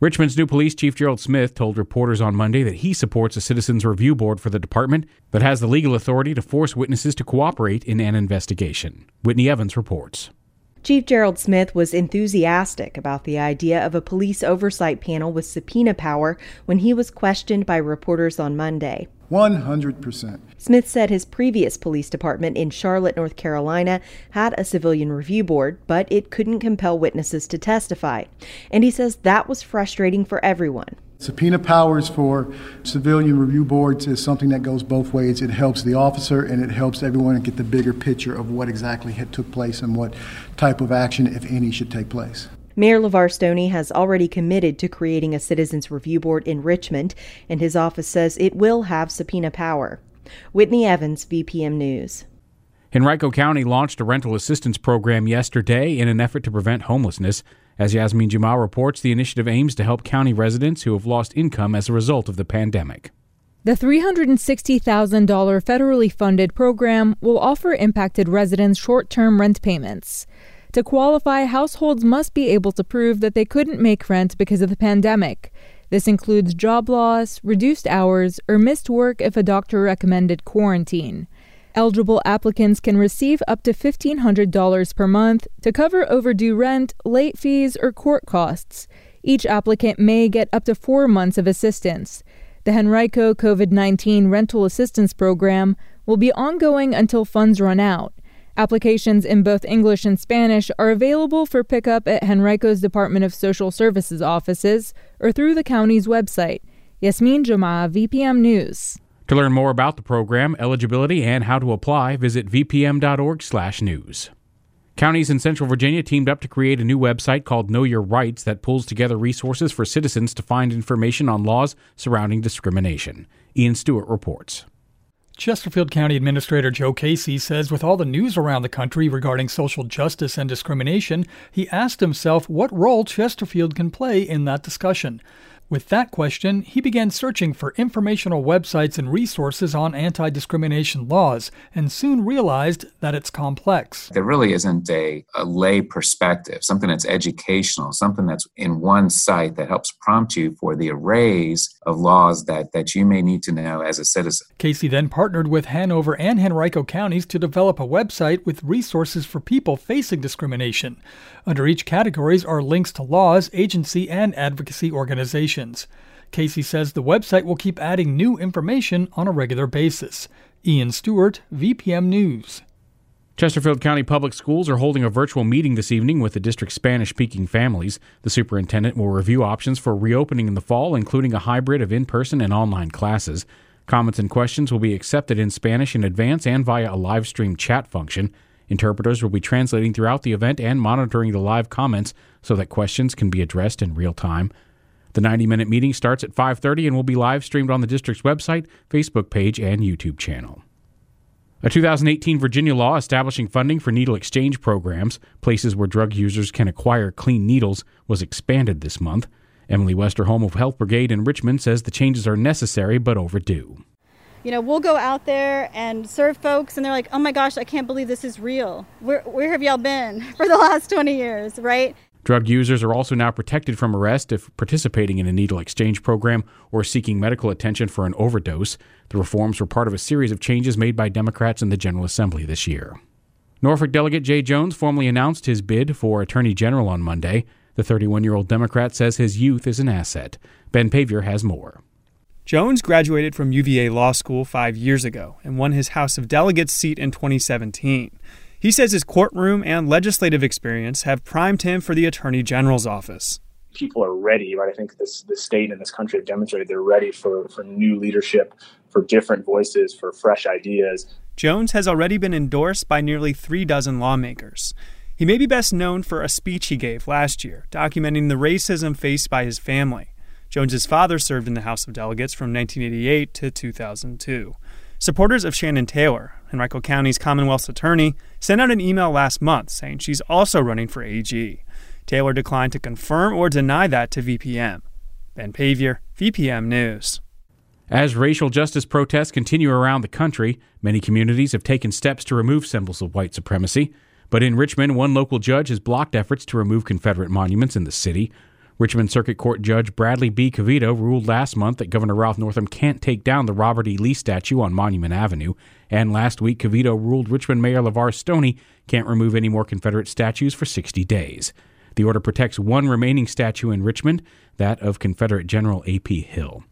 Richmond's new police chief Gerald Smith told reporters on Monday that he supports a citizens review board for the department that has the legal authority to force witnesses to cooperate in an investigation. Whitney Evans reports. Chief Gerald Smith was enthusiastic about the idea of a police oversight panel with subpoena power when he was questioned by reporters on Monday. 100%. Smith said his previous police department in Charlotte, North Carolina, had a civilian review board, but it couldn't compel witnesses to testify. And he says that was frustrating for everyone. Subpoena powers for civilian review boards is something that goes both ways. It helps the officer and it helps everyone get the bigger picture of what exactly had took place and what type of action, if any, should take place. Mayor LeVar Stoney has already committed to creating a citizens review board in Richmond, and his office says it will have subpoena power. Whitney Evans, VPM News. Henrico County launched a rental assistance program yesterday in an effort to prevent homelessness. As Yasmine Jumaa reports, the initiative aims to help county residents who have lost income as a result of the pandemic. The $360,000 federally funded program will offer impacted residents short term rent payments. To qualify, households must be able to prove that they couldn't make rent because of the pandemic. This includes job loss, reduced hours, or missed work if a doctor recommended quarantine. Eligible applicants can receive up to $1,500 per month to cover overdue rent, late fees, or court costs. Each applicant may get up to four months of assistance. The Henrico COVID 19 Rental Assistance Program will be ongoing until funds run out. Applications in both English and Spanish are available for pickup at Henrico's Department of Social Services offices or through the county's website. Yasmine Jumaa, VPM News. To learn more about the program, eligibility, and how to apply, visit vpm.org/news. Counties in Central Virginia teamed up to create a new website called Know Your Rights that pulls together resources for citizens to find information on laws surrounding discrimination. Ian Stewart reports. Chesterfield County Administrator Joe Casey says with all the news around the country regarding social justice and discrimination, he asked himself what role Chesterfield can play in that discussion. With that question, he began searching for informational websites and resources on anti discrimination laws and soon realized that it's complex. There really isn't a, a, lay perspective, something that's educational, something that's in one site that helps prompt you for the arrays of laws that, that you may need to know as a citizen. Casey then partnered with Hanover and Henrico counties to develop a website with resources for people facing discrimination. Under each categories are links to laws, agency, and advocacy organizations. Casey says the website will keep adding new information on a regular basis. Ian Stewart, VPM News. Chesterfield County Public Schools are holding a virtual meeting this evening with the district's Spanish speaking families. The superintendent will review options for reopening in the fall, including a hybrid of in person and online classes. Comments and questions will be accepted in Spanish in advance and via a live stream chat function. Interpreters will be translating throughout the event and monitoring the live comments so that questions can be addressed in real time. The 90-minute meeting starts at 5:30 and will be live streamed on the district's website, Facebook page, and YouTube channel. A 2018 Virginia law establishing funding for needle exchange programs, places where drug users can acquire clean needles, was expanded this month. Emily Westerholm of Health Brigade in Richmond says the changes are necessary but overdue. You know, we'll go out there and serve folks, and they're like, oh my gosh, I can't believe this is real. Where, where have y'all been for the last 20 years, right? Drug users are also now protected from arrest if participating in a needle exchange program or seeking medical attention for an overdose. The reforms were part of a series of changes made by Democrats in the General Assembly this year. Norfolk Delegate Jay Jones formally announced his bid for Attorney General on Monday. The 31 year old Democrat says his youth is an asset. Ben Paviour has more. Jones graduated from UVA Law School five years ago and won his House of Delegates seat in 2017. He says his courtroom and legislative experience have primed him for the Attorney General's office. People are ready, right? I think this the state and this country have demonstrated they're ready for, for new leadership, for different voices, for fresh ideas. Jones has already been endorsed by nearly three dozen lawmakers. He may be best known for a speech he gave last year, documenting the racism faced by his family. Jones's father served in the House of Delegates from 1988 to 2002. Supporters of Shannon Taylor, Henrico County's Commonwealth's attorney, sent out an email last month saying she's also running for AG. Taylor declined to confirm or deny that to VPM. Ben Paviour, VPM News. As racial justice protests continue around the country, many communities have taken steps to remove symbols of white supremacy. But in Richmond, one local judge has blocked efforts to remove Confederate monuments in the city. Richmond Circuit Court Judge Bradley B. Cavedo ruled last month that Governor Ralph Northam can't take down the Robert E. Lee statue on Monument Avenue. And last week, Cavedo ruled Richmond Mayor LeVar Stoney can't remove any more Confederate statues for 60 days. The order protects one remaining statue in Richmond, that of Confederate General A.P. Hill.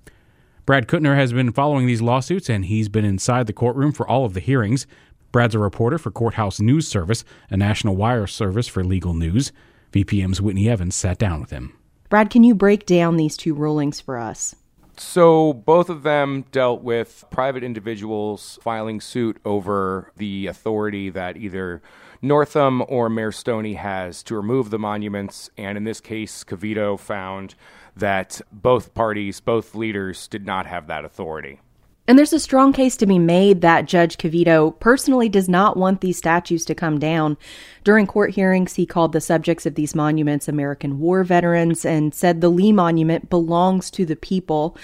Brad Kutner has been following these lawsuits, and he's been inside the courtroom for all of the hearings. Brad's a reporter for Courthouse News Service, a national wire service for legal news. VPM's Whitney Evans sat down with him. Brad, can you break down these two rulings for us? So, both of them dealt with private individuals filing suit over the authority that either Northam or Mayor Stoney has to remove the monuments. And in this case, Cavedo found that both parties, both leaders, did not have that authority. And there's a strong case to be made that Judge Cavedo personally does not want these statues to come down. During court hearings, he called the subjects of these monuments American war veterans and said the Lee Monument belongs to the people.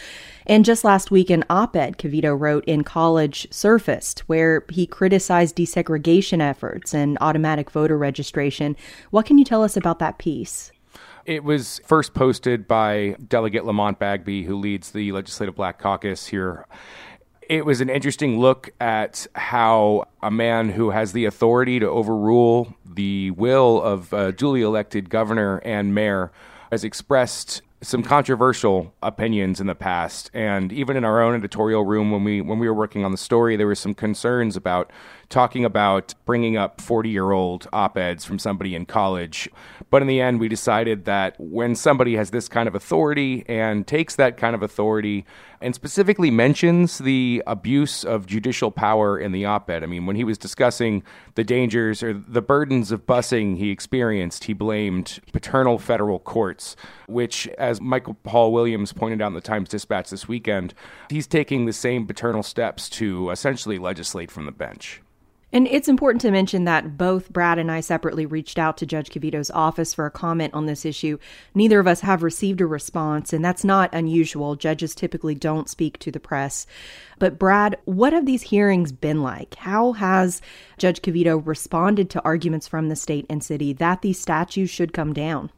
And just last week, an op ed Cavedo wrote in College surfaced where he criticized desegregation efforts and automatic voter registration. What can you tell us about that piece? It was first posted by Delegate Lamont Bagby, who leads the Legislative Black Caucus here it was an interesting look at how a man who has the authority to overrule the will of a duly elected governor and mayor has expressed some controversial opinions in the past. And even in our own editorial room when we when we were working on the story there were some concerns about talking about bringing up 40 year old op eds from somebody in college. But in the end, we decided that when somebody has this kind of authority and takes that kind of authority and specifically mentions the abuse of judicial power in the op ed, I mean, when he was discussing the dangers or the burdens of busing he experienced, he blamed paternal federal courts, which, as Michael Paul Williams pointed out in the Times Dispatch this weekend, he's taking the same paternal steps to essentially legislate from the bench. And it's important to mention that both Brad and I separately reached out to Judge Cavedo's office for a comment on this issue. Neither of us have received a response, and that's not unusual. Judges typically don't speak to the press. But, Brad, what have these hearings been like? How has Judge Cavedo responded to arguments from the state and city that these statues should come down?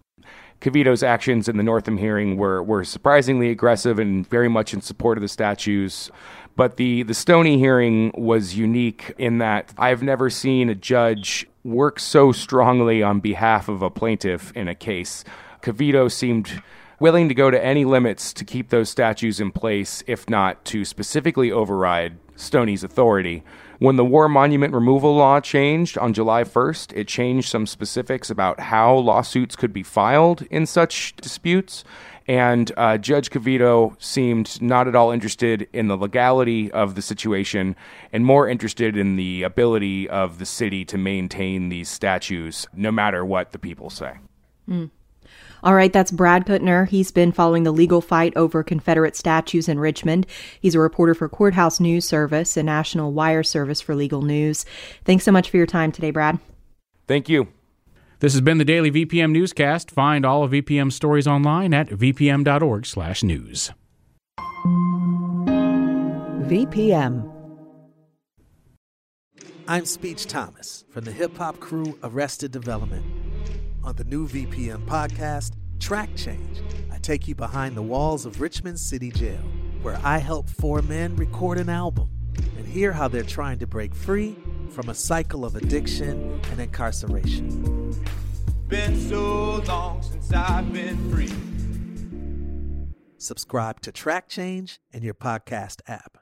Cavedo's actions in the Northam hearing were, were surprisingly aggressive and very much in support of the statues. But the, the Stoney hearing was unique in that I've never seen a judge work so strongly on behalf of a plaintiff in a case. Cavedo seemed willing to go to any limits to keep those statues in place, if not to specifically override Stoney's authority. When the War Monument Removal Law changed on July 1st, it changed some specifics about how lawsuits could be filed in such disputes. And uh, Judge Cavedo seemed not at all interested in the legality of the situation and more interested in the ability of the city to maintain these statues no matter what the people say. Mm. All right, that's Brad Kutner. He's been following the legal fight over Confederate statues in Richmond. He's a reporter for Courthouse News Service, a national wire service for legal news. Thanks so much for your time today, Brad. Thank you. This has been the daily VPM newscast. Find all of VPM stories online at vpm.org/news. VPM. I'm Speech Thomas from the hip hop crew Arrested Development. On the new VPM podcast, Track Change, I take you behind the walls of Richmond City Jail, where I help four men record an album and hear how they're trying to break free from a cycle of addiction and incarceration. Been so long since I've been free. Subscribe to Track Change in your podcast app.